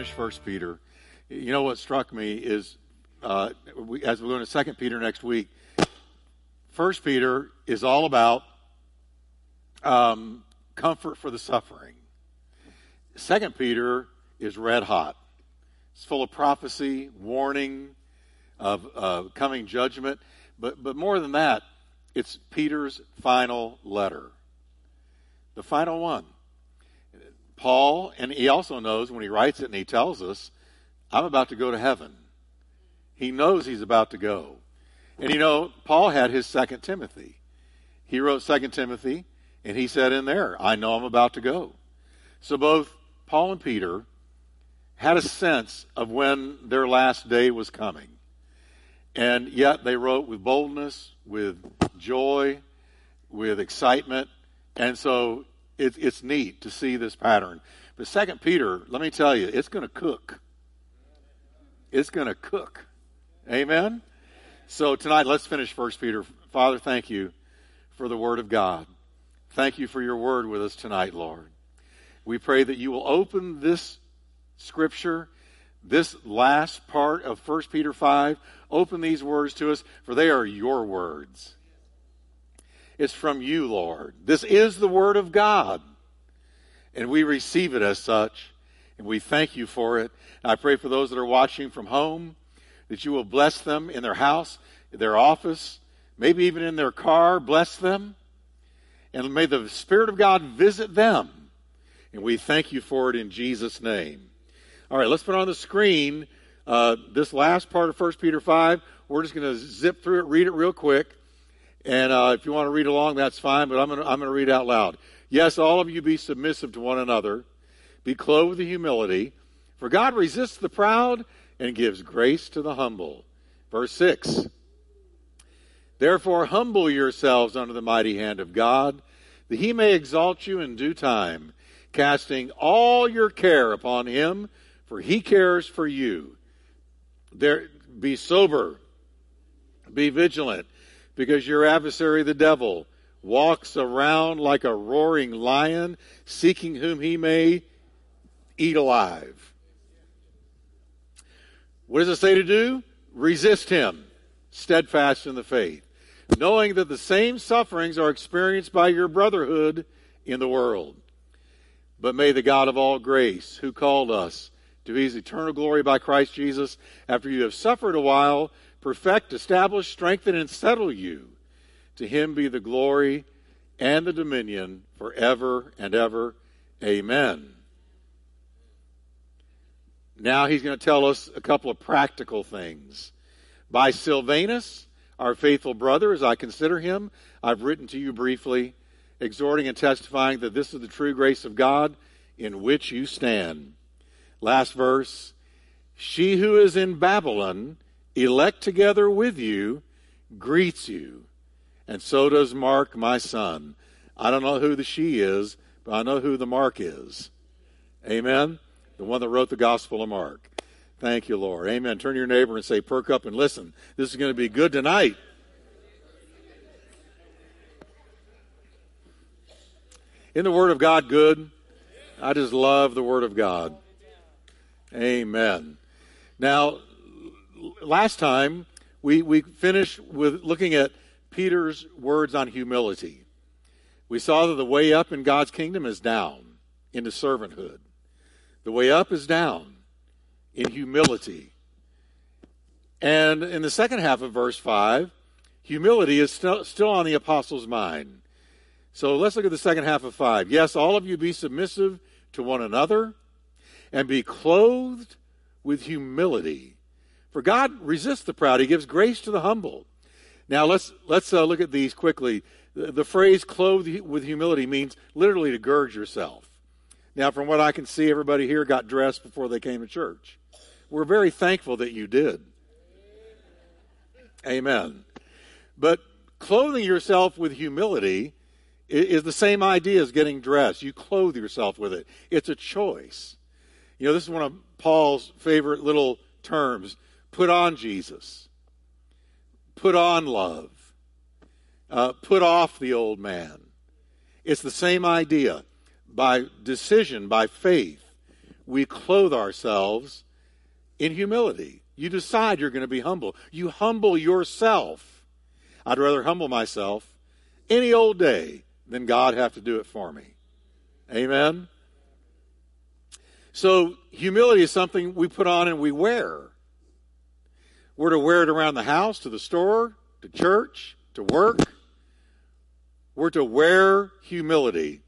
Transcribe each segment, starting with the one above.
finish First Peter, you know what struck me is uh, we, as we go into Second Peter next week. First Peter is all about um, comfort for the suffering. Second Peter is red hot. It's full of prophecy, warning of uh, coming judgment, but but more than that, it's Peter's final letter, the final one. Paul, and he also knows when he writes it and he tells us, I'm about to go to heaven. He knows he's about to go. And you know, Paul had his second Timothy. He wrote second Timothy, and he said in there, I know I'm about to go. So both Paul and Peter had a sense of when their last day was coming. And yet they wrote with boldness, with joy, with excitement. And so it, it's neat to see this pattern. But Second Peter, let me tell you, it's going to cook. It's going to cook. Amen. So tonight, let's finish First Peter. Father, thank you for the Word of God. Thank you for your Word with us tonight, Lord. We pray that you will open this Scripture, this last part of First Peter five. Open these words to us, for they are your words. It's from you, Lord. This is the Word of God. And we receive it as such. And we thank you for it. And I pray for those that are watching from home that you will bless them in their house, their office, maybe even in their car. Bless them. And may the Spirit of God visit them. And we thank you for it in Jesus' name. All right, let's put on the screen uh, this last part of 1 Peter 5. We're just going to zip through it, read it real quick. And uh, if you want to read along, that's fine, but I'm going I'm to read out loud. Yes, all of you be submissive to one another, be clothed in humility, for God resists the proud and gives grace to the humble. Verse 6 Therefore, humble yourselves under the mighty hand of God, that he may exalt you in due time, casting all your care upon him, for he cares for you. There, be sober, be vigilant because your adversary, the devil, walks around like a roaring lion, seeking whom he may eat alive. What does it say to do? Resist him, steadfast in the faith, knowing that the same sufferings are experienced by your brotherhood in the world. But may the God of all grace, who called us to his eternal glory by Christ Jesus, after you have suffered a while, perfect, establish, strengthen, and settle you. To him be the glory and the dominion forever and ever. Amen. Now he's going to tell us a couple of practical things. By Silvanus, our faithful brother, as I consider him, I've written to you briefly, exhorting and testifying that this is the true grace of God in which you stand. Last verse. She who is in Babylon elect together with you, greets you. And so does Mark, my son. I don't know who the she is, but I know who the Mark is. Amen? The one that wrote the Gospel of Mark. Thank you, Lord. Amen. Turn to your neighbor and say, perk up and listen. This is going to be good tonight. In the Word of God good? I just love the Word of God. Amen. Now, last time we, we finished with looking at Peter's words on humility. We saw that the way up in God's kingdom is down into servanthood. The way up is down in humility. And in the second half of verse 5, humility is still, still on the apostles' mind. So let's look at the second half of 5. Yes, all of you be submissive to one another and be clothed with humility for God resists the proud, He gives grace to the humble. Now let's let's uh, look at these quickly. The, the phrase "clothed with humility" means literally to gird yourself. Now, from what I can see, everybody here got dressed before they came to church. We're very thankful that you did. Amen. But clothing yourself with humility is the same idea as getting dressed. You clothe yourself with it. It's a choice. You know, this is one of Paul's favorite little terms put on Jesus, put on love, uh, put off the old man. It's the same idea. By decision, by faith, we clothe ourselves in humility. You decide you're going to be humble. You humble yourself. I'd rather humble myself any old day than God have to do it for me. Amen? So, humility is something we put on and we wear. We're to wear it around the house, to the store, to church, to work. We're to wear humility.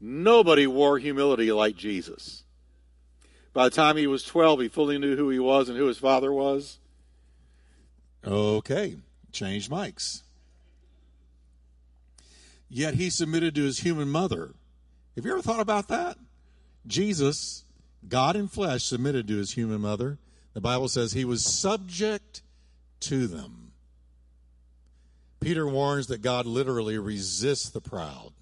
Nobody wore humility like Jesus. By the time he was 12, he fully knew who he was and who his father was. Okay, change mics. Yet he submitted to his human mother. Have you ever thought about that? Jesus, God in flesh, submitted to his human mother. The Bible says he was subject to them. Peter warns that God literally resists the proud.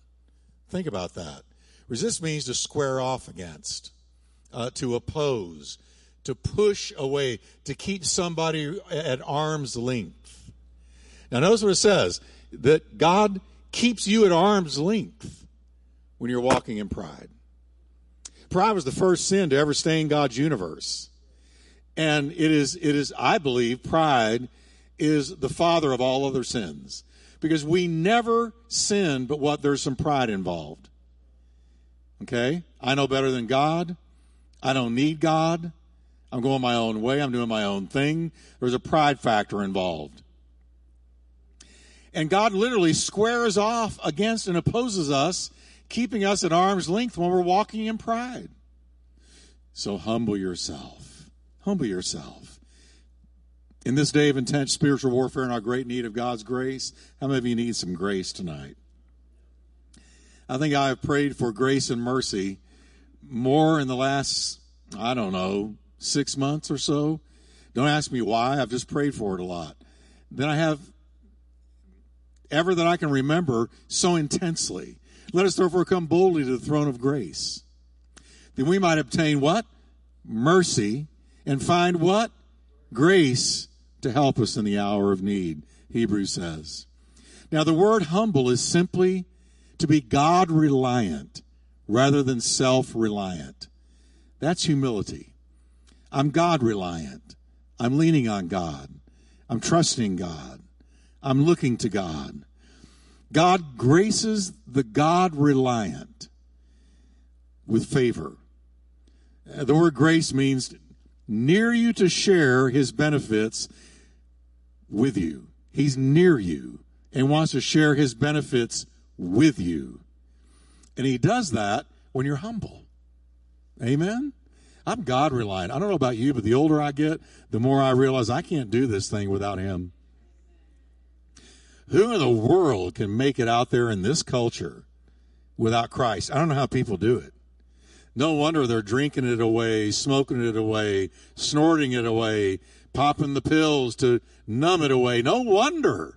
Think about that. Resist means to square off against, uh, to oppose, to push away, to keep somebody at arm's length. Now, notice what it says that God keeps you at arm's length when you're walking in pride. Pride was the first sin to ever stain God's universe. And it is, it is, I believe, pride is the father of all other sins. Because we never sin but what there's some pride involved. Okay? I know better than God. I don't need God. I'm going my own way. I'm doing my own thing. There's a pride factor involved. And God literally squares off against and opposes us, keeping us at arm's length when we're walking in pride. So humble yourself. Humble yourself. In this day of intense spiritual warfare and our great need of God's grace, how many of you need some grace tonight? I think I have prayed for grace and mercy more in the last, I don't know, six months or so. Don't ask me why. I've just prayed for it a lot. Than I have ever that I can remember so intensely. Let us therefore come boldly to the throne of grace. That we might obtain what? Mercy and find what? Grace to help us in the hour of need, Hebrews says. Now, the word humble is simply to be God reliant rather than self reliant. That's humility. I'm God reliant. I'm leaning on God. I'm trusting God. I'm looking to God. God graces the God reliant with favor. The word grace means near you to share his benefits with you. He's near you and wants to share his benefits with you. And he does that when you're humble. Amen? I'm God reliant. I don't know about you, but the older I get, the more I realize I can't do this thing without him. Who in the world can make it out there in this culture without Christ? I don't know how people do it. No wonder they're drinking it away, smoking it away, snorting it away, popping the pills to numb it away. No wonder.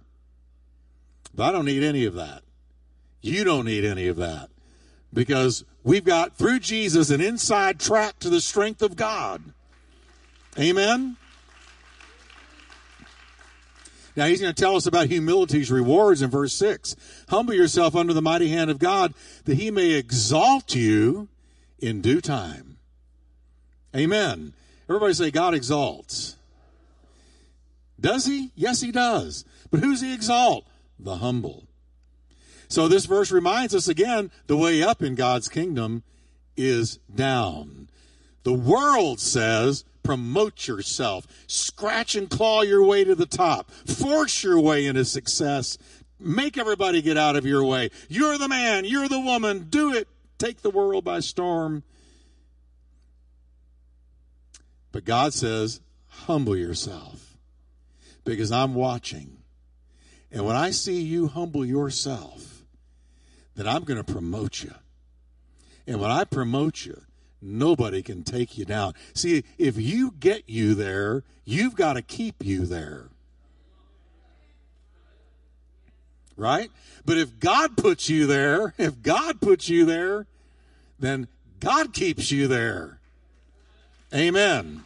But I don't need any of that. You don't need any of that because we've got through Jesus an inside track to the strength of God. Amen. Now he's going to tell us about humility's rewards in verse 6. Humble yourself under the mighty hand of God that he may exalt you in due time. Amen. Everybody say, God exalts. Does he? Yes, he does. But who's he exalt? The humble. So this verse reminds us again the way up in God's kingdom is down. The world says promote yourself, scratch and claw your way to the top, force your way into success, make everybody get out of your way. You're the man, you're the woman, do it, take the world by storm. But God says, humble yourself because I'm watching. And when I see you humble yourself, then I'm going to promote you. And when I promote you, nobody can take you down. See, if you get you there, you've got to keep you there. Right? But if God puts you there, if God puts you there, then God keeps you there. Amen.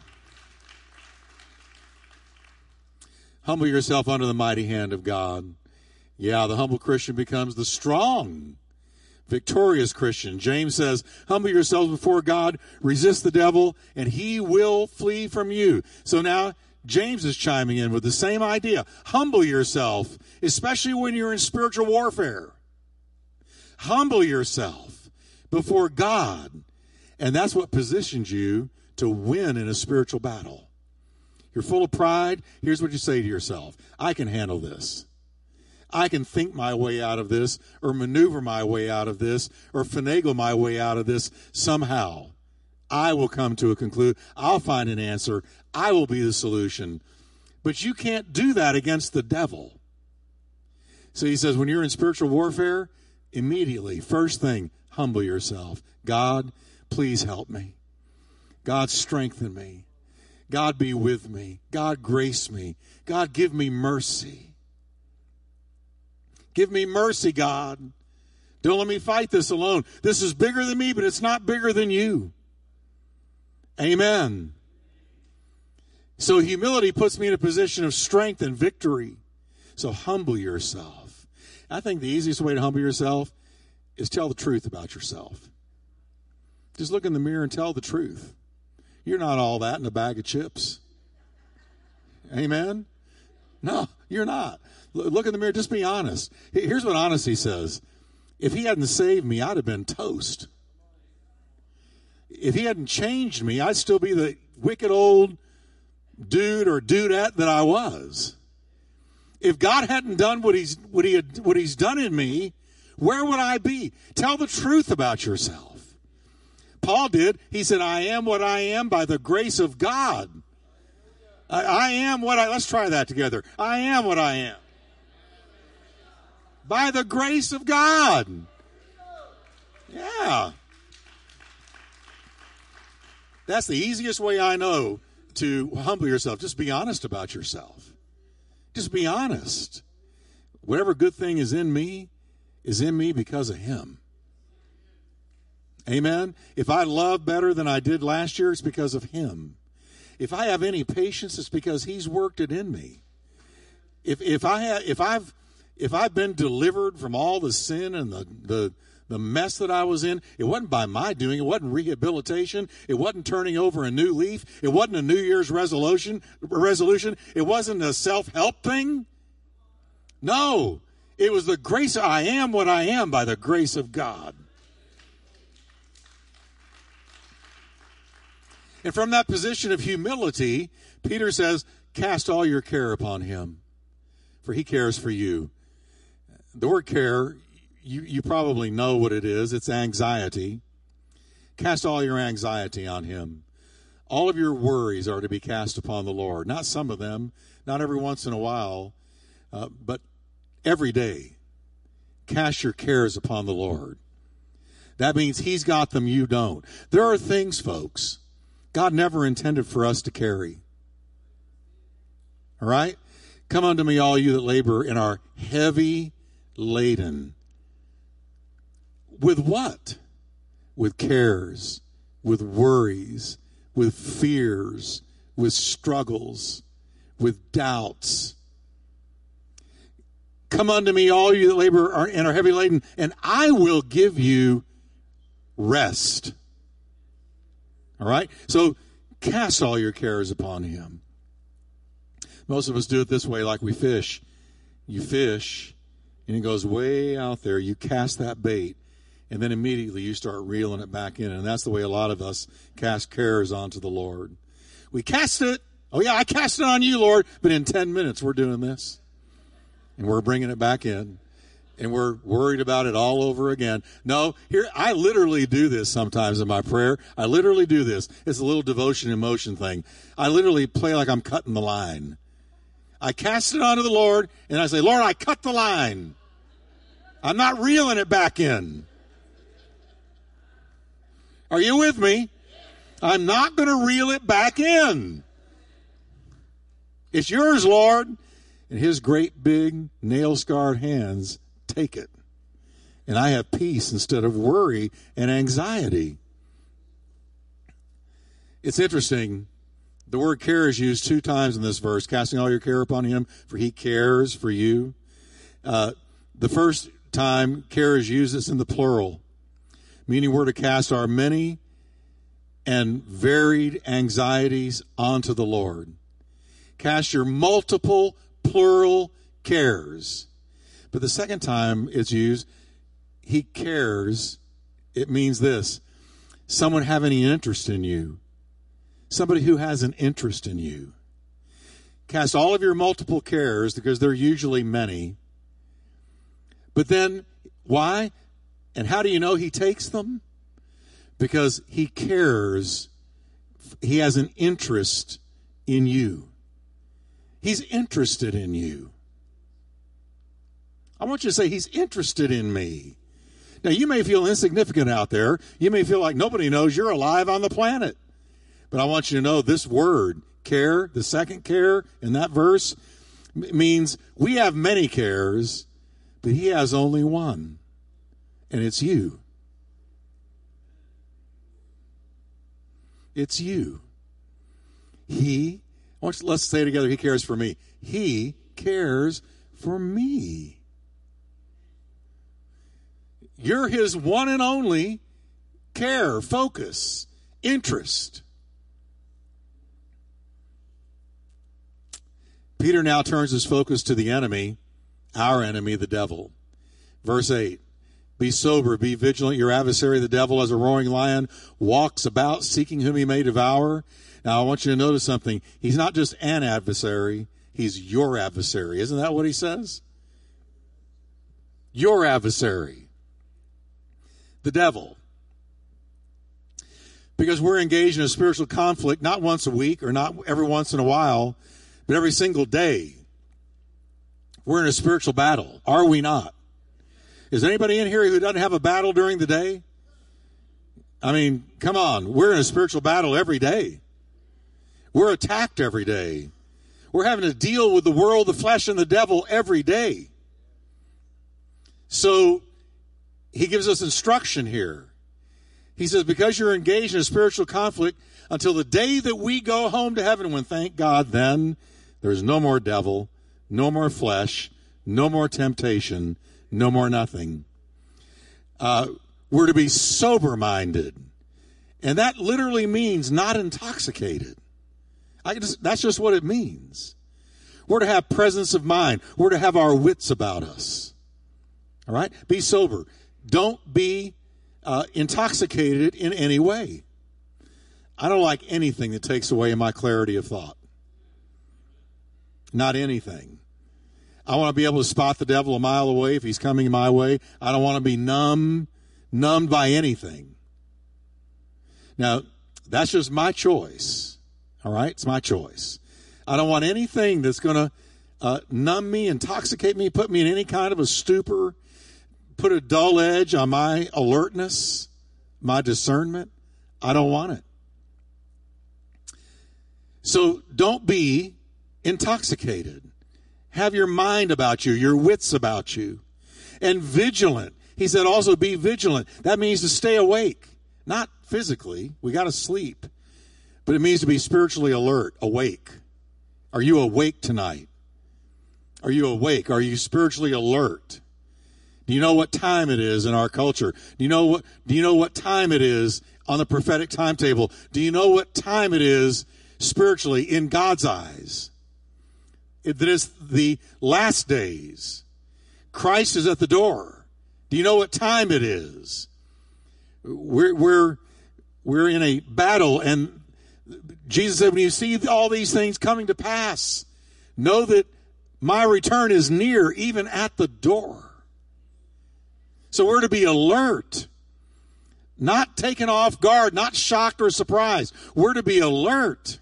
Humble yourself under the mighty hand of God. Yeah, the humble Christian becomes the strong, victorious Christian. James says, humble yourselves before God, resist the devil, and he will flee from you. So now James is chiming in with the same idea. Humble yourself, especially when you're in spiritual warfare. Humble yourself before God. And that's what positions you to win in a spiritual battle. You're full of pride. Here's what you say to yourself I can handle this. I can think my way out of this, or maneuver my way out of this, or finagle my way out of this somehow. I will come to a conclusion. I'll find an answer. I will be the solution. But you can't do that against the devil. So he says, when you're in spiritual warfare, immediately, first thing, humble yourself. God, please help me. God, strengthen me. God, be with me. God, grace me. God, give me mercy. Give me mercy, God. Don't let me fight this alone. This is bigger than me, but it's not bigger than you. Amen. So humility puts me in a position of strength and victory. So humble yourself. I think the easiest way to humble yourself is tell the truth about yourself. Just look in the mirror and tell the truth. You're not all that in a bag of chips. Amen? No, you're not. Look in the mirror, just be honest. Here's what honesty says if he hadn't saved me, I'd have been toast. If he hadn't changed me, I'd still be the wicked old dude or dudette that I was. If God hadn't done what he's what he had, what he's done in me, where would I be? Tell the truth about yourself. Paul did. He said, "I am what I am by the grace of God." I, I am what I. Let's try that together. I am what I am by the grace of God. Yeah. That's the easiest way I know to humble yourself. Just be honest about yourself. Just be honest. Whatever good thing is in me is in me because of Him. Amen. If I love better than I did last year, it's because of Him. If I have any patience, it's because He's worked it in me. If if I have if I've if I've been delivered from all the sin and the, the, the mess that I was in, it wasn't by my doing. It wasn't rehabilitation. It wasn't turning over a new leaf. It wasn't a New Year's resolution. Resolution. It wasn't a self-help thing. No, it was the grace. I am what I am by the grace of God. And from that position of humility, Peter says, "Cast all your care upon Him, for He cares for you." The word care, you, you probably know what it is. It's anxiety. Cast all your anxiety on him. All of your worries are to be cast upon the Lord. Not some of them, not every once in a while, uh, but every day. Cast your cares upon the Lord. That means He's got them, you don't. There are things, folks, God never intended for us to carry. All right? Come unto me, all you that labor and are heavy laden. With what? With cares, with worries, with fears, with struggles, with doubts. Come unto me, all you that labor and are heavy laden, and I will give you rest. All right? So cast all your cares upon him. Most of us do it this way, like we fish. You fish, and it goes way out there. You cast that bait, and then immediately you start reeling it back in. And that's the way a lot of us cast cares onto the Lord. We cast it. Oh, yeah, I cast it on you, Lord. But in 10 minutes, we're doing this. And we're bringing it back in. And we're worried about it all over again. No, here, I literally do this sometimes in my prayer. I literally do this. It's a little devotion emotion thing. I literally play like I'm cutting the line. I cast it onto the Lord and I say, Lord, I cut the line. I'm not reeling it back in. Are you with me? I'm not going to reel it back in. It's yours, Lord. And his great big nail scarred hands take it. And I have peace instead of worry and anxiety. It's interesting the word care is used two times in this verse, casting all your care upon him, for he cares for you. Uh, the first time, care is used, it's in the plural, meaning we're to cast our many and varied anxieties onto the Lord. Cast your multiple, plural cares. But the second time it's used, he cares. It means this someone having an interest in you, somebody who has an interest in you. Cast all of your multiple cares because they're usually many. But then, why? And how do you know he takes them? Because he cares. He has an interest in you. He's interested in you. I want you to say, He's interested in me. Now, you may feel insignificant out there. You may feel like nobody knows you're alive on the planet. But I want you to know this word, care, the second care in that verse, means we have many cares, but He has only one, and it's you. It's you. He, let's say together, He cares for me. He cares for me. You're his one and only care, focus, interest. Peter now turns his focus to the enemy, our enemy, the devil. Verse 8 Be sober, be vigilant. Your adversary, the devil, as a roaring lion, walks about seeking whom he may devour. Now, I want you to notice something. He's not just an adversary, he's your adversary. Isn't that what he says? Your adversary the devil. Because we're engaged in a spiritual conflict not once a week or not every once in a while, but every single day. We're in a spiritual battle, are we not? Is anybody in here who doesn't have a battle during the day? I mean, come on. We're in a spiritual battle every day. We're attacked every day. We're having to deal with the world, the flesh, and the devil every day. So he gives us instruction here. He says, because you're engaged in a spiritual conflict until the day that we go home to heaven, when thank God, then there's no more devil, no more flesh, no more temptation, no more nothing. Uh, we're to be sober minded. And that literally means not intoxicated. Just, that's just what it means. We're to have presence of mind. We're to have our wits about us. All right? Be sober. Don't be uh, intoxicated in any way. I don't like anything that takes away my clarity of thought. Not anything. I want to be able to spot the devil a mile away if he's coming my way. I don't want to be numb, numbed by anything. Now, that's just my choice. All right? It's my choice. I don't want anything that's going to uh, numb me, intoxicate me, put me in any kind of a stupor, put a dull edge on my alertness, my discernment. I don't want it. So don't be intoxicated. Have your mind about you, your wits about you, and vigilant. He said also be vigilant. That means to stay awake, not physically. We got to sleep, but it means to be spiritually alert, awake. Are you awake tonight? Are you awake? Are you spiritually alert? Do you know what time it is in our culture? Do you know what, do you know what time it is on the prophetic timetable? Do you know what time it is spiritually in God's eyes? That is the last days. Christ is at the door. Do you know what time it is? We're, we're, we're in a battle and Jesus said, when you see all these things coming to pass, know that my return is near, even at the door. So we're to be alert, not taken off guard, not shocked or surprised. We're to be alert.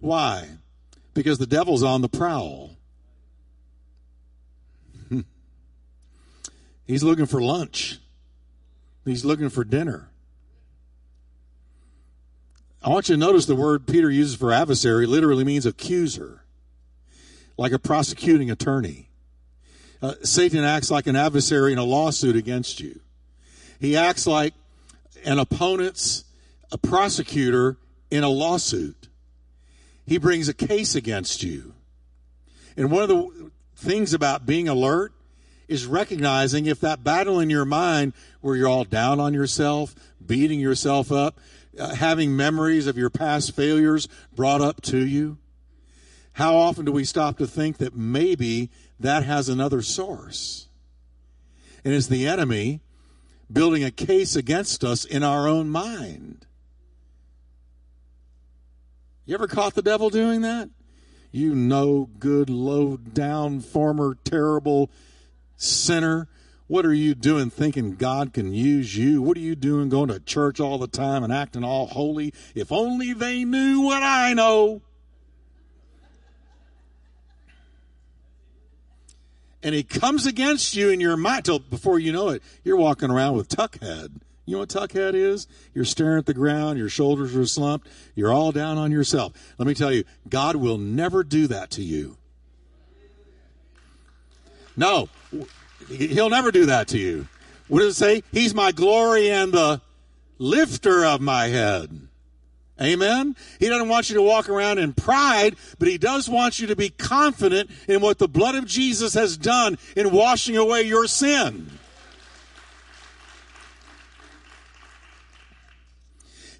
Why? Because the devil's on the prowl. He's looking for lunch. He's looking for dinner. I want you to notice the word Peter uses for adversary literally means accuser, like a prosecuting attorney. Uh, Satan acts like an adversary in a lawsuit against you. He acts like an opponent's a prosecutor in a lawsuit. He brings a case against you. And one of the things about being alert is recognizing if that battle in your mind where you're all down on yourself, beating yourself up, uh, having memories of your past failures brought up to you. How often do we stop to think that maybe that has another source? And it's the enemy building a case against us in our own mind. You ever caught the devil doing that? You no good, low down, former terrible sinner. What are you doing thinking God can use you? What are you doing going to church all the time and acting all holy? If only they knew what I know. And he comes against you in your mind till before you know it, you're walking around with tuck head. You know what tuck head is? You're staring at the ground, your shoulders are slumped, you're all down on yourself. Let me tell you, God will never do that to you. No, he'll never do that to you. What does it say? He's my glory and the lifter of my head. Amen? He doesn't want you to walk around in pride, but he does want you to be confident in what the blood of Jesus has done in washing away your sin.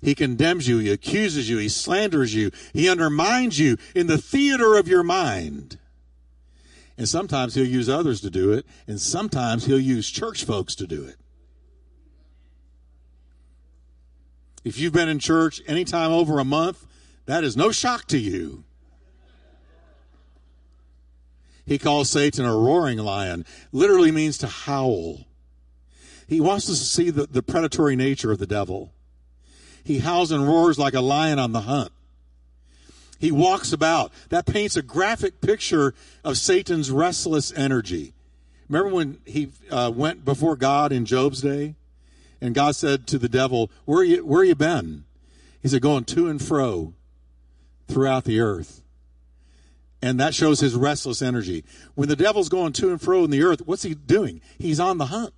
He condemns you, he accuses you, he slanders you, he undermines you in the theater of your mind. And sometimes he'll use others to do it, and sometimes he'll use church folks to do it. If you've been in church anytime over a month, that is no shock to you. He calls Satan a roaring lion, literally means to howl. He wants us to see the, the predatory nature of the devil. He howls and roars like a lion on the hunt. He walks about. That paints a graphic picture of Satan's restless energy. Remember when he uh, went before God in Job's day? And God said to the devil, where you, where you been? He said, going to and fro throughout the earth. And that shows his restless energy. When the devil's going to and fro in the earth, what's he doing? He's on the hunt.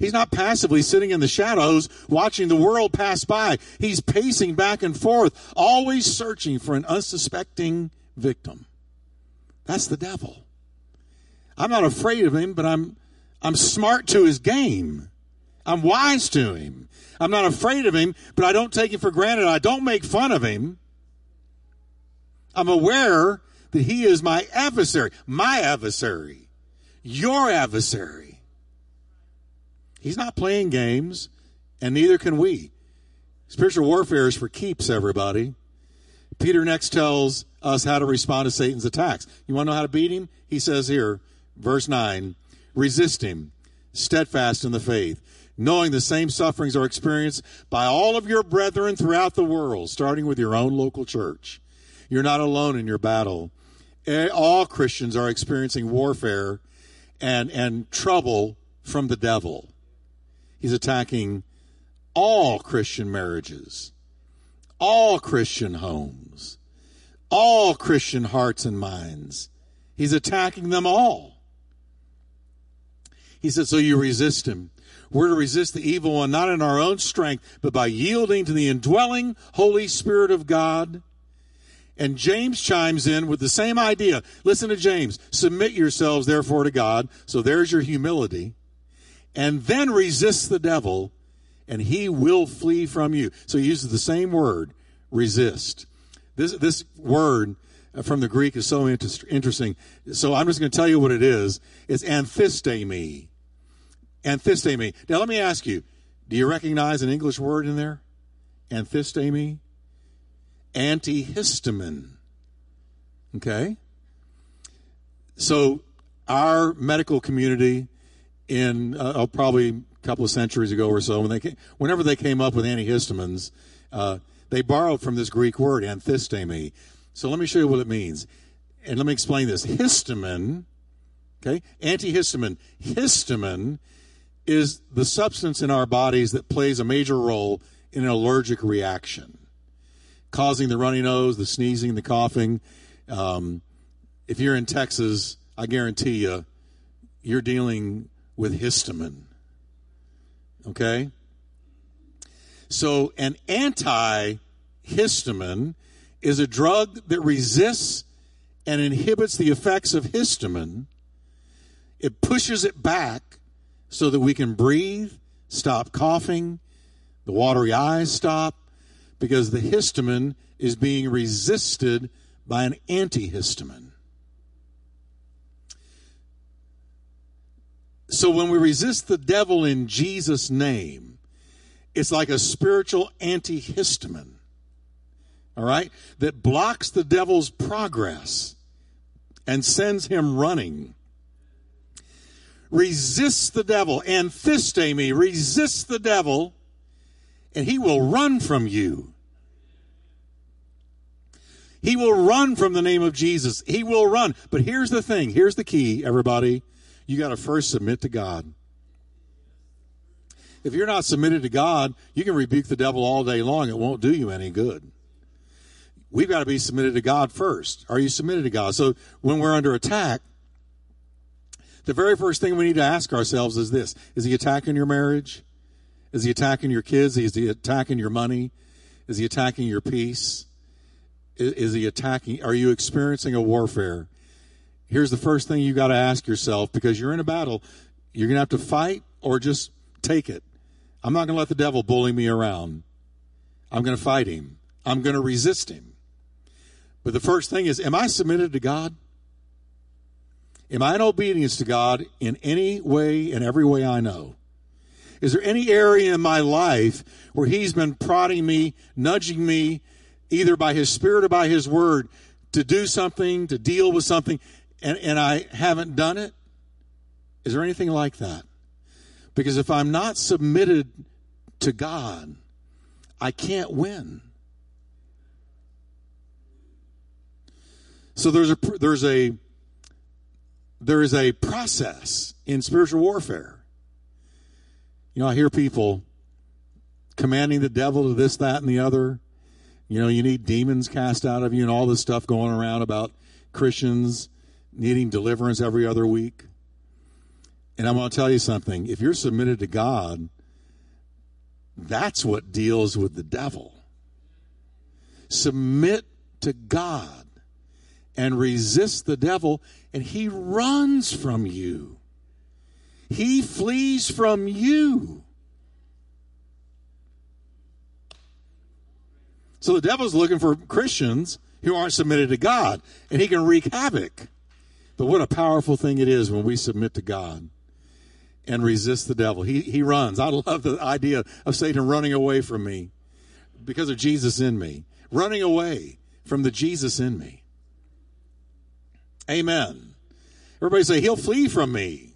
He's not passively sitting in the shadows watching the world pass by. He's pacing back and forth, always searching for an unsuspecting victim. That's the devil. I'm not afraid of him, but I'm I'm smart to his game. I'm wise to him. I'm not afraid of him, but I don't take him for granted. I don't make fun of him. I'm aware that he is my adversary, my adversary, your adversary. He's not playing games, and neither can we. Spiritual warfare is for keeps, everybody. Peter next tells us how to respond to Satan's attacks. You want to know how to beat him? He says here, verse 9, resist him, steadfast in the faith, knowing the same sufferings are experienced by all of your brethren throughout the world, starting with your own local church. You're not alone in your battle. All Christians are experiencing warfare and, and trouble from the devil. He's attacking all Christian marriages, all Christian homes, all Christian hearts and minds. He's attacking them all. He said, So you resist him. We're to resist the evil one not in our own strength, but by yielding to the indwelling Holy Spirit of God. And James chimes in with the same idea. Listen to James. Submit yourselves, therefore, to God. So there's your humility and then resist the devil, and he will flee from you. So he uses the same word, resist. This, this word from the Greek is so inter- interesting. So I'm just going to tell you what it is. It's anthistemi. Anthistemi. Now let me ask you, do you recognize an English word in there? Anthistemi? Antihistamine. Okay? So our medical community in uh, oh, probably a couple of centuries ago or so, when they came, whenever they came up with antihistamines, uh, they borrowed from this Greek word anthistemi. So let me show you what it means, and let me explain this. Histamine, okay, antihistamine. Histamine is the substance in our bodies that plays a major role in an allergic reaction, causing the runny nose, the sneezing, the coughing. Um, if you're in Texas, I guarantee you, you're dealing with histamine. Okay? So, an antihistamine is a drug that resists and inhibits the effects of histamine. It pushes it back so that we can breathe, stop coughing, the watery eyes stop, because the histamine is being resisted by an antihistamine. So when we resist the devil in Jesus' name, it's like a spiritual antihistamine, all right, that blocks the devil's progress and sends him running. Resist the devil, anthistemi, resist the devil, and he will run from you. He will run from the name of Jesus. He will run. But here's the thing. Here's the key, everybody. You got to first submit to God. If you're not submitted to God, you can rebuke the devil all day long. It won't do you any good. We've got to be submitted to God first. Are you submitted to God? So when we're under attack, the very first thing we need to ask ourselves is this Is he attacking your marriage? Is he attacking your kids? Is he attacking your money? Is he attacking your peace? Is, he attacking? Are you experiencing a warfare? Here's the first thing you got to ask yourself because you're in a battle. You're going to have to fight or just take it. I'm not going to let the devil bully me around. I'm going to fight him. I'm going to resist him. But the first thing is, am I submitted to God? Am I in obedience to God in any way, in every way I know? Is there any area in my life where He's been prodding me, nudging me, either by His Spirit or by His Word, to do something, to deal with something, and, and I haven't done it? Is there anything like that? Because if I'm not submitted to God, I can't win. So there's a there's a there is a process in spiritual warfare. You know, I hear people commanding the devil to this, that, and the other. You know, you need demons cast out of you and all this stuff going around about Christians needing deliverance every other week. And I'm going to tell you something. If you're submitted to God, that's what deals with the devil. Submit to God and resist the devil, and he runs from you. He flees from you. So the devil's looking for Christians who aren't submitted to God, and he can wreak havoc. But what a powerful thing it is when we submit to God and resist the devil. He, he runs. I love the idea of Satan running away from me because of Jesus in me, running away from the Jesus in me. Amen. Everybody say, He'll flee from me.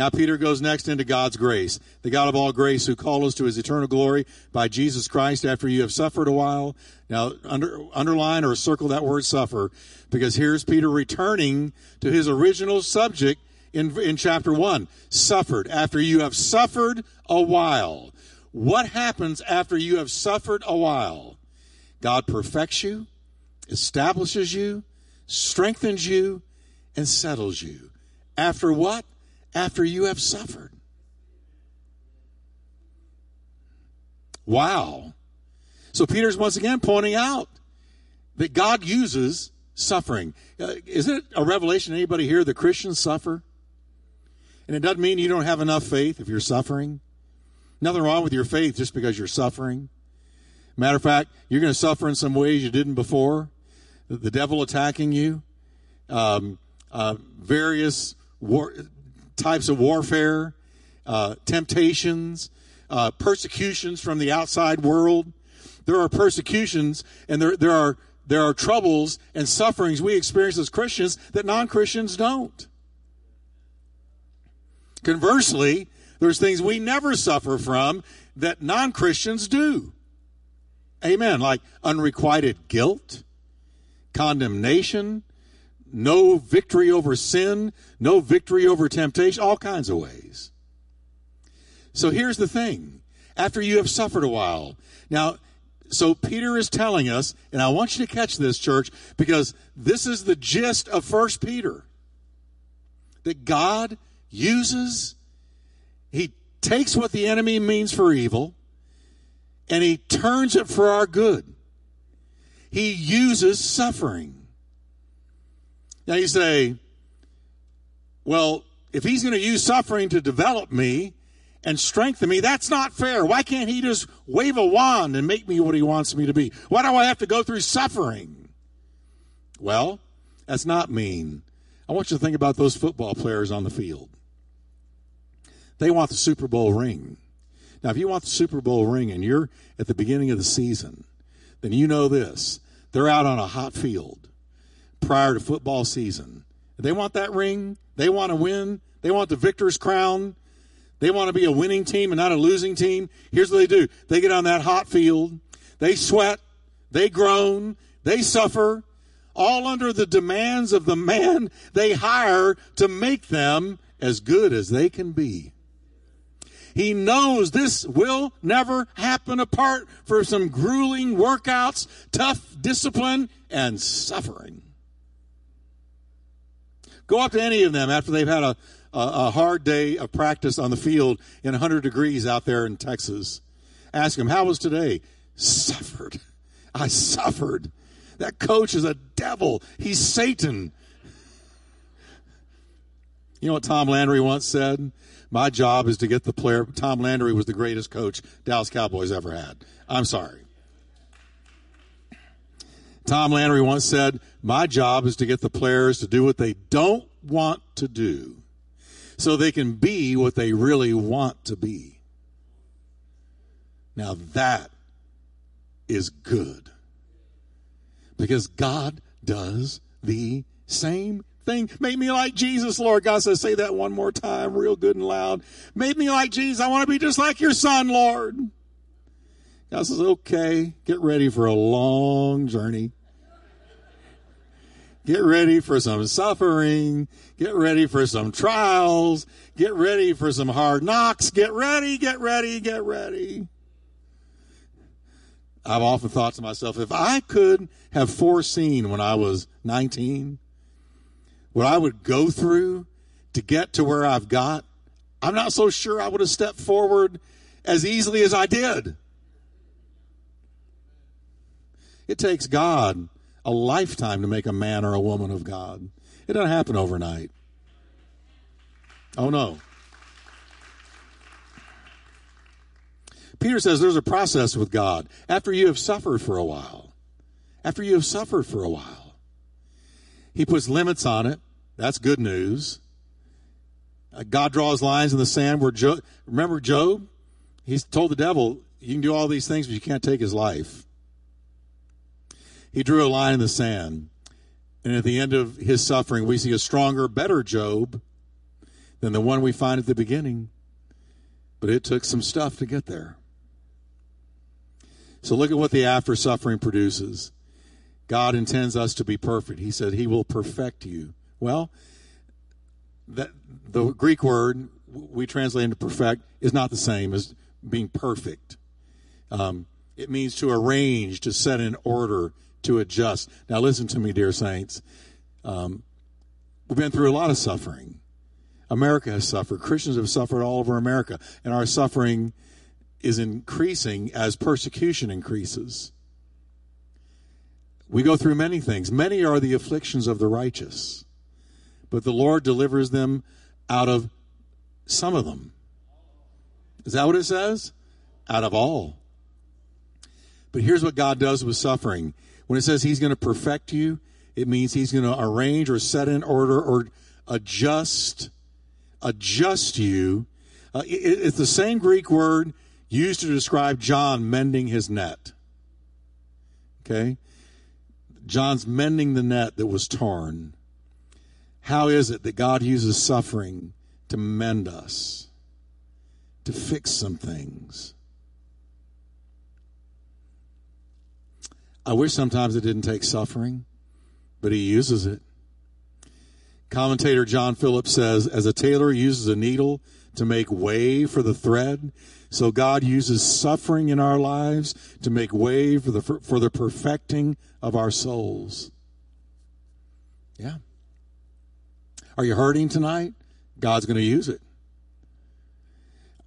Now, Peter goes next into God's grace. The God of all grace who called us to his eternal glory by Jesus Christ after you have suffered a while. Now, under, underline or circle that word suffer because here's Peter returning to his original subject in, in chapter 1 suffered. After you have suffered a while. What happens after you have suffered a while? God perfects you, establishes you, strengthens you, and settles you. After what? After you have suffered. Wow. So Peter's once again pointing out that God uses suffering. Uh, isn't it a revelation anybody here that Christians suffer? And it doesn't mean you don't have enough faith if you're suffering. Nothing wrong with your faith just because you're suffering. Matter of fact, you're going to suffer in some ways you didn't before. The devil attacking you, um, uh, various war, types of warfare, uh, temptations, uh, persecutions from the outside world. There are persecutions and there, there are there are troubles and sufferings we experience as Christians that non Christians don't. Conversely, there's things we never suffer from that non Christians do. Amen. Like unrequited guilt, condemnation, no victory over sin, no victory over temptation, all kinds of ways. So here's the thing. After you have suffered a while. Now, so Peter is telling us, and I want you to catch this, church, because this is the gist of First Peter. That God uses, he takes what the enemy means for evil and he turns it for our good. He uses suffering. Now you say, well, if he's going to use suffering to develop me and strengthen me, that's not fair. Why can't he just wave a wand and make me what he wants me to be? Why do I have to go through suffering? Well, that's not mean. I want you to think about those football players on the field. They want the Super Bowl ring. Now, if you want the Super Bowl ring and you're at the beginning of the season, then you know this. They're out on a hot field prior to football season. They want that ring. They want to win. They want the victor's crown. They want to be a winning team and not a losing team. Here's what they do. They get on that hot field. They sweat. They groan. They suffer. All under the demands of the man they hire to make them as good as they can be. He knows this will never happen apart from some grueling workouts, tough discipline, and suffering. Go up to any of them after they've had a, a, a hard day of practice on the field in 100 degrees out there in Texas. Ask them, how was today? Suffered. I suffered. That coach is a devil. He's Satan. You know what Tom Landry once said? My job is to get the player. Tom Landry was the greatest coach Dallas Cowboys ever had. I'm sorry. Tom Landry once said, My job is to get the players to do what they don't want to do so they can be what they really want to be. Now that is good because God does the same thing. Make me like Jesus, Lord. God says, say that one more time, real good and loud. Make me like Jesus. I want to be just like your son, Lord. God says, okay, get ready for a long journey. Get ready for some suffering. Get ready for some trials. Get ready for some hard knocks. Get ready, get ready, get ready. I've often thought to myself, if I could have foreseen when I was 19 what I would go through to get to where I've got, I'm not so sure I would have stepped forward as easily as I did. It takes God a lifetime to make a man or a woman of God. It doesn't happen overnight. Oh no. Peter says there's a process with God. After you have suffered for a while, after you have suffered for a while, he puts limits on it. That's good news. Uh, God draws lines in the sand where Job, remember Job? He's told the devil, you can do all these things, but you can't take his life. He drew a line in the sand. And at the end of his suffering, we see a stronger, better Job than the one we find at the beginning. But it took some stuff to get there. So look at what the after suffering produces. God intends us to be perfect. He said he will perfect you. Well, that the Greek word we translate into perfect is not the same as being perfect. Um, it means to arrange, to set in order, to adjust. Now, listen to me, dear saints. Um, we've been through a lot of suffering. America has suffered. Christians have suffered all over America, and our suffering is increasing as persecution increases. We go through many things. Many are the afflictions of the righteous, but the Lord delivers them out of some of them. Is that what it says? Out of all. But here's what God does with suffering. When it says He's going to perfect you, it means He's going to arrange or set in order or adjust, adjust you. Uh, it, it's the same Greek word used to describe John mending his net. Okay? John's mending the net that was torn. How is it that God uses suffering to mend us, to fix some things? I wish sometimes it didn't take suffering, but he uses it. Commentator John Phillips says, as a tailor uses a needle to make way for the thread, so God uses suffering in our lives to make way for the, for the perfecting of our souls. Yeah. Are you hurting tonight? God's going to use it.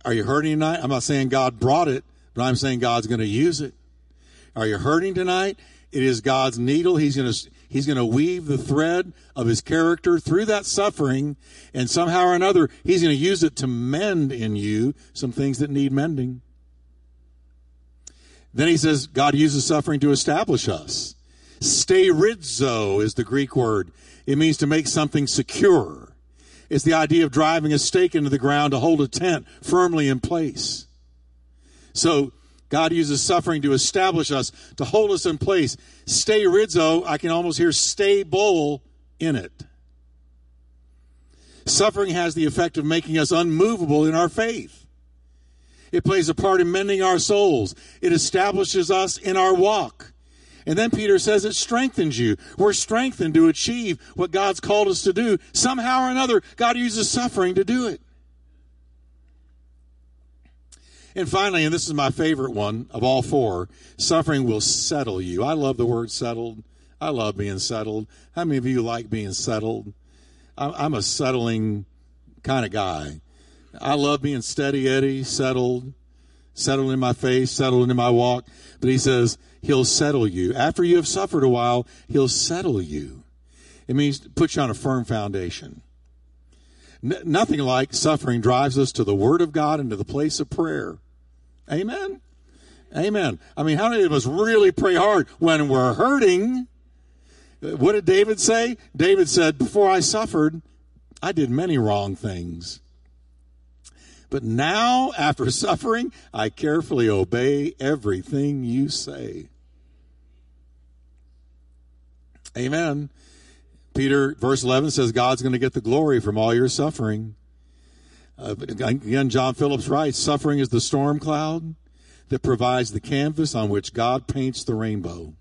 Are you hurting tonight? I'm not saying God brought it, but I'm saying God's going to use it. Are you hurting tonight? It is God's needle. He's going to He's going to weave the thread of his character through that suffering, and somehow or another, he's going to use it to mend in you some things that need mending. Then he says, God uses suffering to establish us. Sterizo is the Greek word. It means to make something secure. It's the idea of driving a stake into the ground to hold a tent firmly in place. So God uses suffering to establish us, to hold us in place. Sterizo, I can almost hear stable in it. Suffering has the effect of making us unmovable in our faith. It plays a part in mending our souls. It establishes us in our walk. And then Peter says it strengthens you. We're strengthened to achieve what God's called us to do. Somehow or another, God uses suffering to do it. And finally, and this is my favorite one of all four, suffering will settle you. I love the word settled. I love being settled. How many of you like being settled? I'm a settling kind of guy. I love being steady Eddie, settled, settled in my face, settled in my walk. But he says, He'll settle you. After you have suffered a while, He'll settle you. It means put you on a firm foundation. N- nothing like suffering drives us to the Word of God and to the place of prayer. Amen. Amen. I mean, how many of us really pray hard when we're hurting? Uh, what did David say? David said, Before I suffered, I did many wrong things. But now, after suffering, I carefully obey everything you say. Amen. Peter, verse 11 says, God's going to get the glory from all your suffering. Uh, again, John Phillips writes, suffering is the storm cloud that provides the canvas on which God paints the rainbow.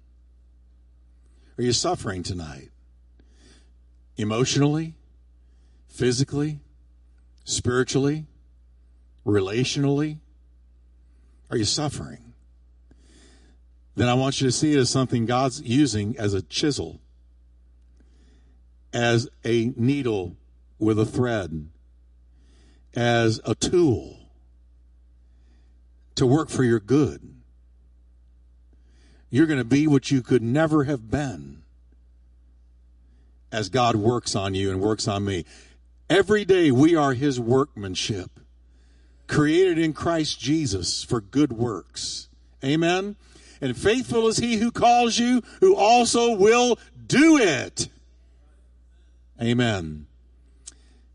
Are you suffering tonight? Emotionally, physically, spiritually, relationally? Are you suffering? Then I want you to see it as something God's using as a chisel, as a needle with a thread as a tool to work for your good. You're going to be what you could never have been as God works on you and works on me. Every day we are his workmanship, created in Christ Jesus for good works. Amen. And faithful is he who calls you, who also will do it. Amen.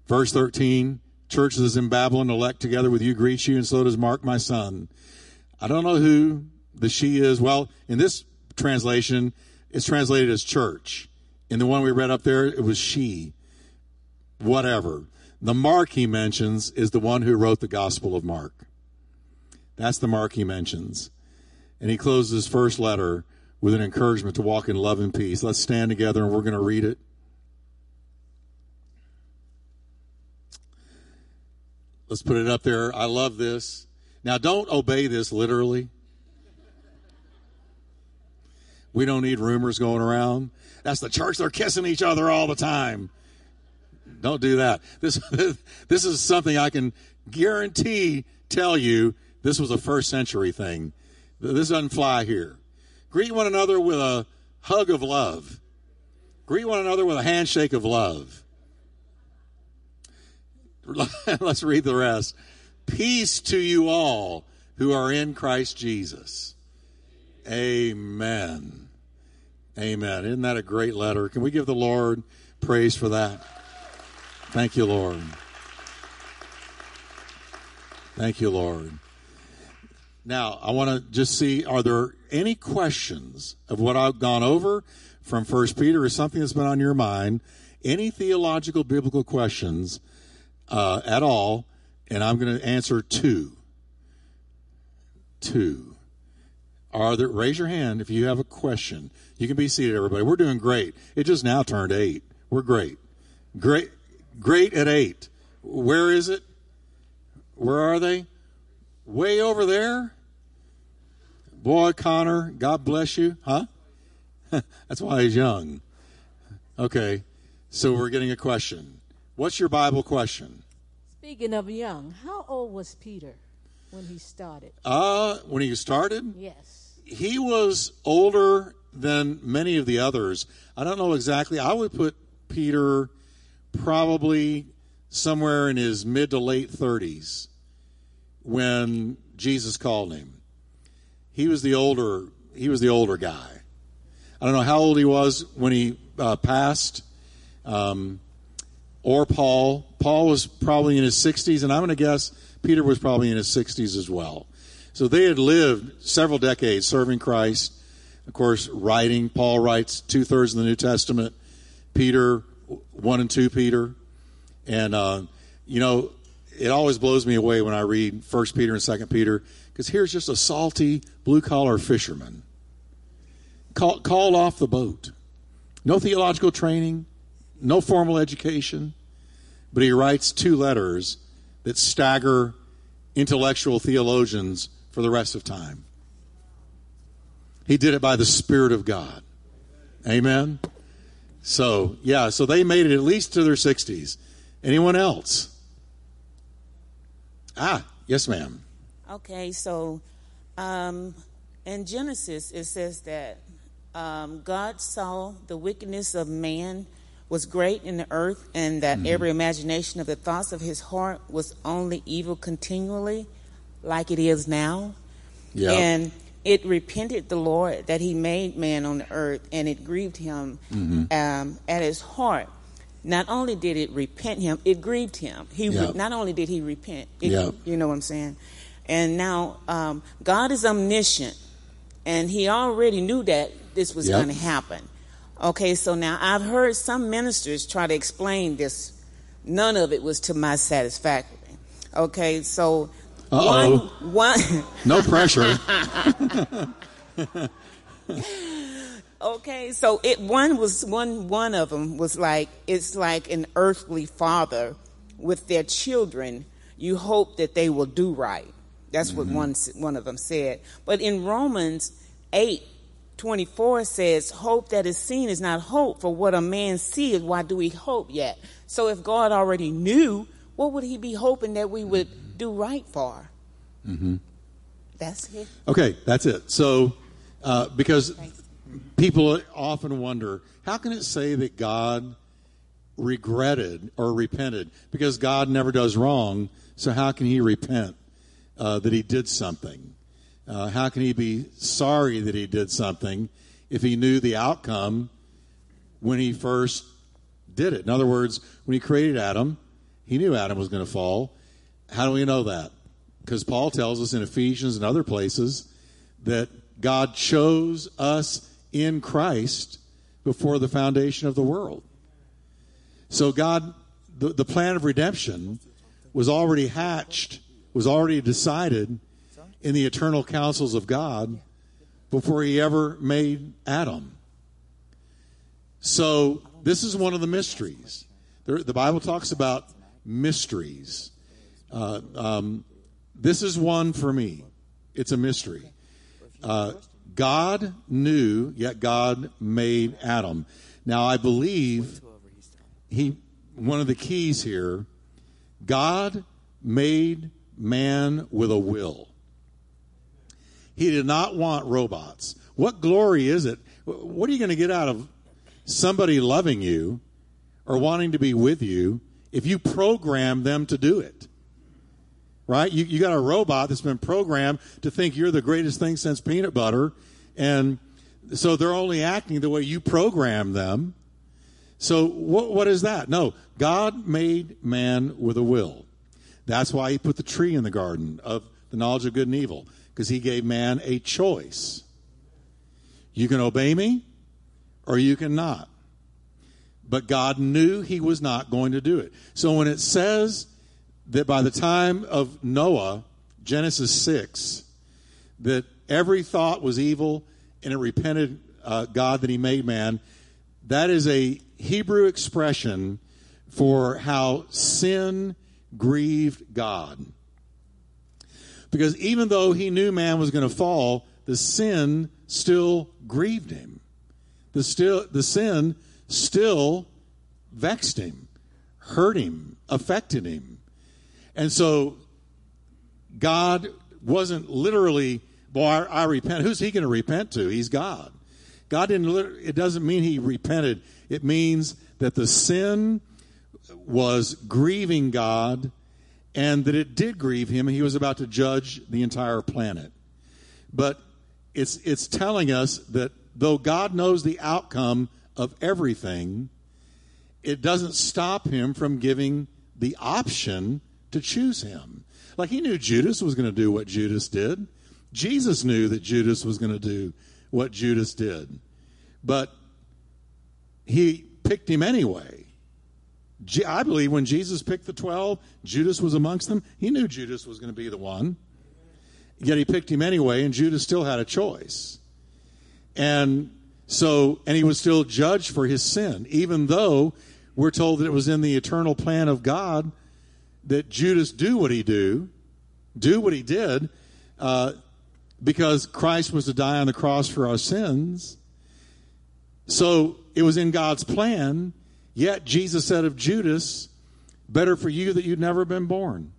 Verse 13 churches in Babylon elect together with you greet you, and so does Mark, my son. I don't know who the she is. Well, in this translation, it's translated as church. In the one we read up there, it was she. Whatever. The Mark he mentions is the one who wrote the Gospel of Mark. That's the Mark he mentions. And he closes his first letter with an encouragement to walk in love and peace. Let's stand together and we're going to read it. Let's put it up there. I love this. Now, don't obey this literally. We don't need rumors going around. That's the church. They're kissing each other all the time. Don't do that. This, this is something I can guarantee tell you this was a first century thing. This doesn't fly here. Greet one another with a hug of love. Greet one another with a handshake of love. Let's read the rest. Peace to you all who are in Christ Jesus. Amen. Amen. Isn't that a great letter? Can we give the Lord praise for that? Thank you, Lord. Thank you, Lord. Now, I want to just see are there any questions of what I've gone over from First Peter or something that's been on your mind? Any theological, biblical questions uh, at all, and I'm going to answer two. Two. Are there? Raise your hand if you have a question. You can be seated, everybody. We're doing great. It just now turned eight. We're great. Great. Great at eight. Where is it? Where are they? Way over there. Boy, Connor, God bless you. Huh? That's why he's young. Okay. So we're getting a question. What's your Bible question? Speaking of young, how old was Peter when he started? Uh, when he started? Yes. He was older than many of the others. I don't know exactly. I would put Peter probably somewhere in his mid to late 30s when Jesus called him. He was the older he was the older guy. I don't know how old he was when he uh, passed, um, or Paul. Paul was probably in his 60s, and I'm going to guess Peter was probably in his 60s as well. So they had lived several decades serving Christ. Of course, writing. Paul writes two thirds of the New Testament. Peter, one and two Peter. And, uh, you know, it always blows me away when I read First Peter and Second Peter because here's just a salty blue collar fisherman call, called off the boat. No theological training, no formal education, but he writes two letters that stagger intellectual theologians for the rest of time. He did it by the Spirit of God. Amen. So, yeah, so they made it at least to their 60s. Anyone else? Ah, yes, ma'am. Okay, so um, in Genesis, it says that um, God saw the wickedness of man was great in the earth, and that mm-hmm. every imagination of the thoughts of his heart was only evil continually, like it is now. And it repented the Lord that he made man on the earth, and it grieved him mm-hmm. um, at his heart. Not only did it repent him, it grieved him. He not only did he repent, it, yep. you know what I'm saying. And now um, God is omniscient, and He already knew that this was going to happen. Okay, so now I've heard some ministers try to explain this. None of it was to my satisfaction. Okay, so Uh-oh. one, one no pressure. okay, so it one was one one of them was like it's like an earthly father with their children. You hope that they will do right. That's mm-hmm. what one one of them said. But in Romans eight 24 says, Hope that is seen is not hope, for what a man sees, why do we hope yet? So if God already knew, what would he be hoping that we would do right for? Mm-hmm. That's it. Okay, that's it. So, uh, because people often wonder, how can it say that God regretted or repented? Because God never does wrong, so how can he repent uh, that he did something? Uh, how can he be sorry that he did something if he knew the outcome when he first did it? In other words, when he created Adam, he knew Adam was going to fall. How do we know that? Because Paul tells us in Ephesians and other places that God chose us in Christ before the foundation of the world. So God, the, the plan of redemption was already hatched, was already decided in the eternal counsels of God before he ever made Adam. So, this is one of the mysteries. The Bible talks about mysteries. Uh, um, this is one for me. It's a mystery. Uh, God knew, yet God made Adam. Now, I believe he one of the keys here. God made man with a will. He did not want robots. What glory is it? What are you going to get out of somebody loving you or wanting to be with you if you program them to do it? Right? You, you got a robot that's been programmed to think you're the greatest thing since peanut butter, and so they're only acting the way you program them. So what, what is that? No, God made man with a will. That's why he put the tree in the garden of the knowledge of good and evil because he gave man a choice. You can obey me or you can not. But God knew he was not going to do it. So when it says that by the time of Noah, Genesis 6, that every thought was evil and it repented uh, God that he made man, that is a Hebrew expression for how sin grieved God. Because even though he knew man was going to fall, the sin still grieved him. The, still, the sin still vexed him, hurt him, affected him. And so God wasn't literally, boy, I, I repent. Who's he going to repent to? He's God. God didn't, it doesn't mean he repented. It means that the sin was grieving God and that it did grieve him. He was about to judge the entire planet. But it's, it's telling us that though God knows the outcome of everything, it doesn't stop him from giving the option to choose him. Like he knew Judas was going to do what Judas did. Jesus knew that Judas was going to do what Judas did. But he picked him anyway. I believe when Jesus picked the 12, Judas was amongst them. He knew Judas was going to be the one. Yet he picked him anyway, and Judas still had a choice. And so, and he was still judged for his sin, even though we're told that it was in the eternal plan of God that Judas do what he do, do what he did, uh, because Christ was to die on the cross for our sins. So it was in God's plan. Yet Jesus said of Judas, "Better for you that you'd never been born."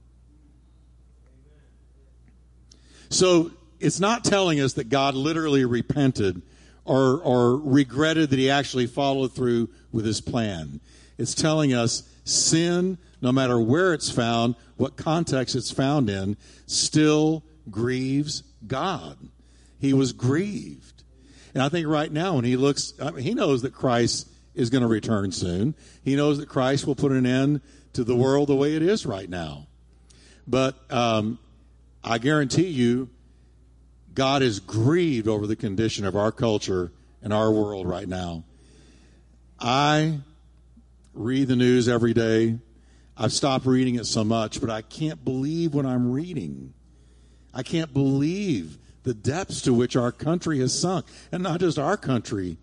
So it's not telling us that God literally repented or, or regretted that he actually followed through with his plan. It's telling us sin, no matter where it's found, what context it's found in, still grieves God. He was grieved. And I think right now, when he looks, I mean, he knows that Christ is going to return soon. He knows that Christ will put an end to the world the way it is right now. But um, I guarantee you, God is grieved over the condition of our culture and our world right now. I read the news every day. I've stopped reading it so much, but I can't believe what I'm reading. I can't believe the depths to which our country has sunk. And not just our country,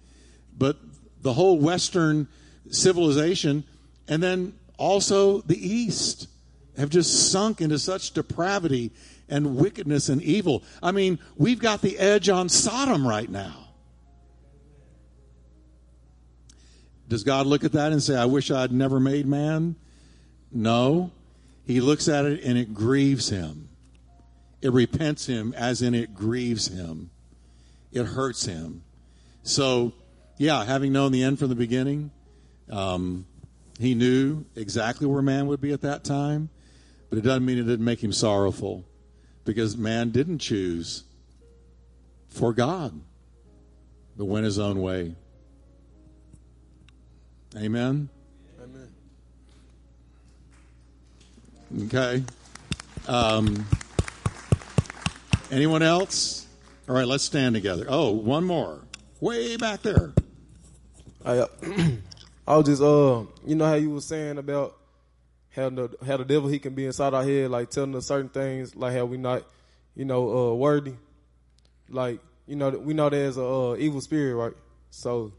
but the whole Western civilization, and then also the East have just sunk into such depravity and wickedness and evil. I mean, we've got the edge on Sodom right now. Does God look at that and say, I wish I'd never made man? No. He looks at it and it grieves him. It repents him, as in it grieves him. It hurts him. So, yeah, having known the end from the beginning, um, he knew exactly where man would be at that time, but it doesn't mean it didn't make him sorrowful because man didn't choose for God, but went his own way. Amen. Amen. Okay. Um, anyone else? All right, let's stand together. Oh, one more. Way back there. I, uh, I was just, uh, you know how you were saying about how the how the devil he can be inside our head, like telling us certain things, like how we not, you know, uh, worthy. Like you know, we know there's a uh, evil spirit, right? So,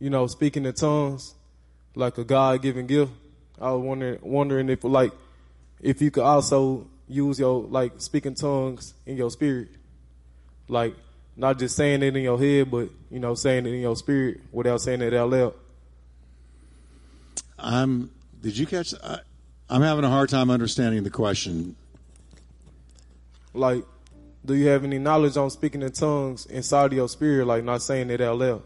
you know, speaking in tongues, like a God given gift. I was wondering wondering if like if you could also use your like speaking tongues in your spirit. Like not just saying it in your head, but you know, saying it in your spirit without saying it out loud. I'm did you catch I, I'm having a hard time understanding the question. Like, do you have any knowledge on speaking in tongues inside of your spirit, like not saying it out loud?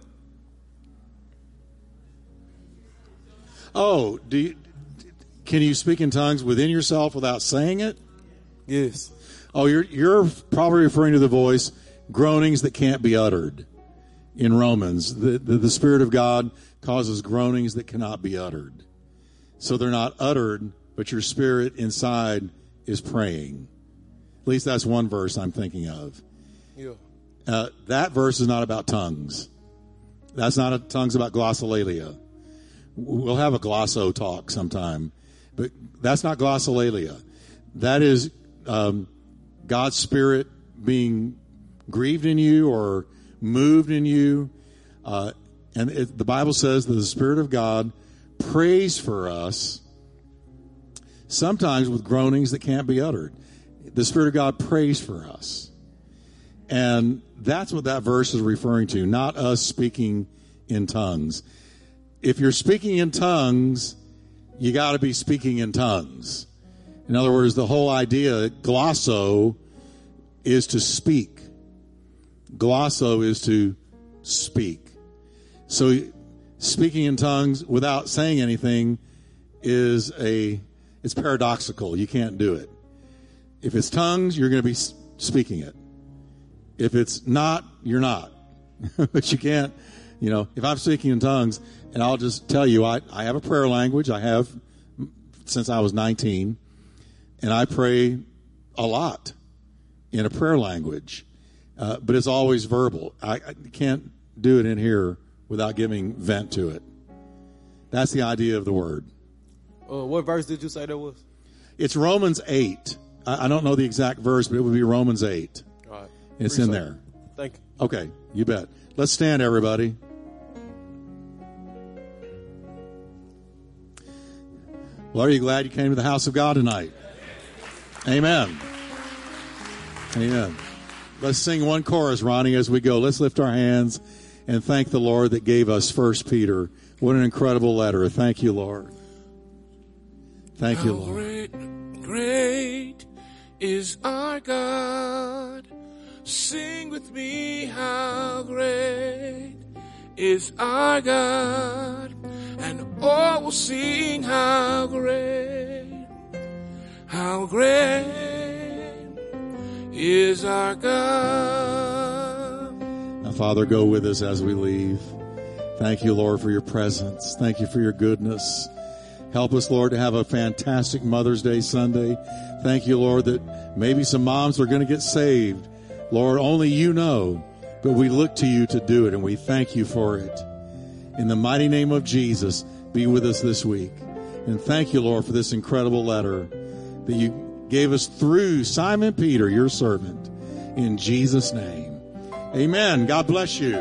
Oh, do you, can you speak in tongues within yourself without saying it? Yes. Oh, you're you're probably referring to the voice groanings that can't be uttered. In Romans, the, the, the Spirit of God causes groanings that cannot be uttered. So they're not uttered, but your spirit inside is praying. At least that's one verse I'm thinking of. Yeah. Uh, that verse is not about tongues. That's not a tongues about glossolalia. We'll have a glosso talk sometime, but that's not glossolalia. That is um, God's Spirit being grieved in you or moved in you. Uh, and it, the Bible says that the Spirit of God prays for us, sometimes with groanings that can't be uttered. The Spirit of God prays for us. And that's what that verse is referring to, not us speaking in tongues if you're speaking in tongues, you got to be speaking in tongues. In other words, the whole idea, glosso, is to speak. Glosso is to speak. So speaking in tongues without saying anything is a it's paradoxical. You can't do it. If it's tongues, you're going to be speaking it. If it's not, you're not. but you can't, you know, if I'm speaking in tongues, and I'll just tell you, I, I have a prayer language. I have since I was 19, and I pray a lot in a prayer language, uh, but it's always verbal. I, I can't do it in here without giving vent to it. That's the idea of the word. Uh, what verse did you say that was? It's Romans 8. I, I don't know the exact verse, but it would be Romans 8. All right. It's in there. Thank you. Okay, you bet. Let's stand, everybody. Well, are you glad you came to the house of God tonight? Amen. Amen. Let's sing one chorus, Ronnie, as we go. Let's lift our hands and thank the Lord that gave us First Peter. What an incredible letter. Thank you, Lord. Thank you, Lord. great, great is our God. Sing with me, how great is our God. And all will sing, how great, how great is our God. Now, Father, go with us as we leave. Thank you, Lord, for your presence. Thank you for your goodness. Help us, Lord, to have a fantastic Mother's Day Sunday. Thank you, Lord, that maybe some moms are going to get saved. Lord, only you know, but we look to you to do it and we thank you for it. In the mighty name of Jesus, be with us this week. And thank you, Lord, for this incredible letter that you gave us through Simon Peter, your servant. In Jesus' name. Amen. God bless you.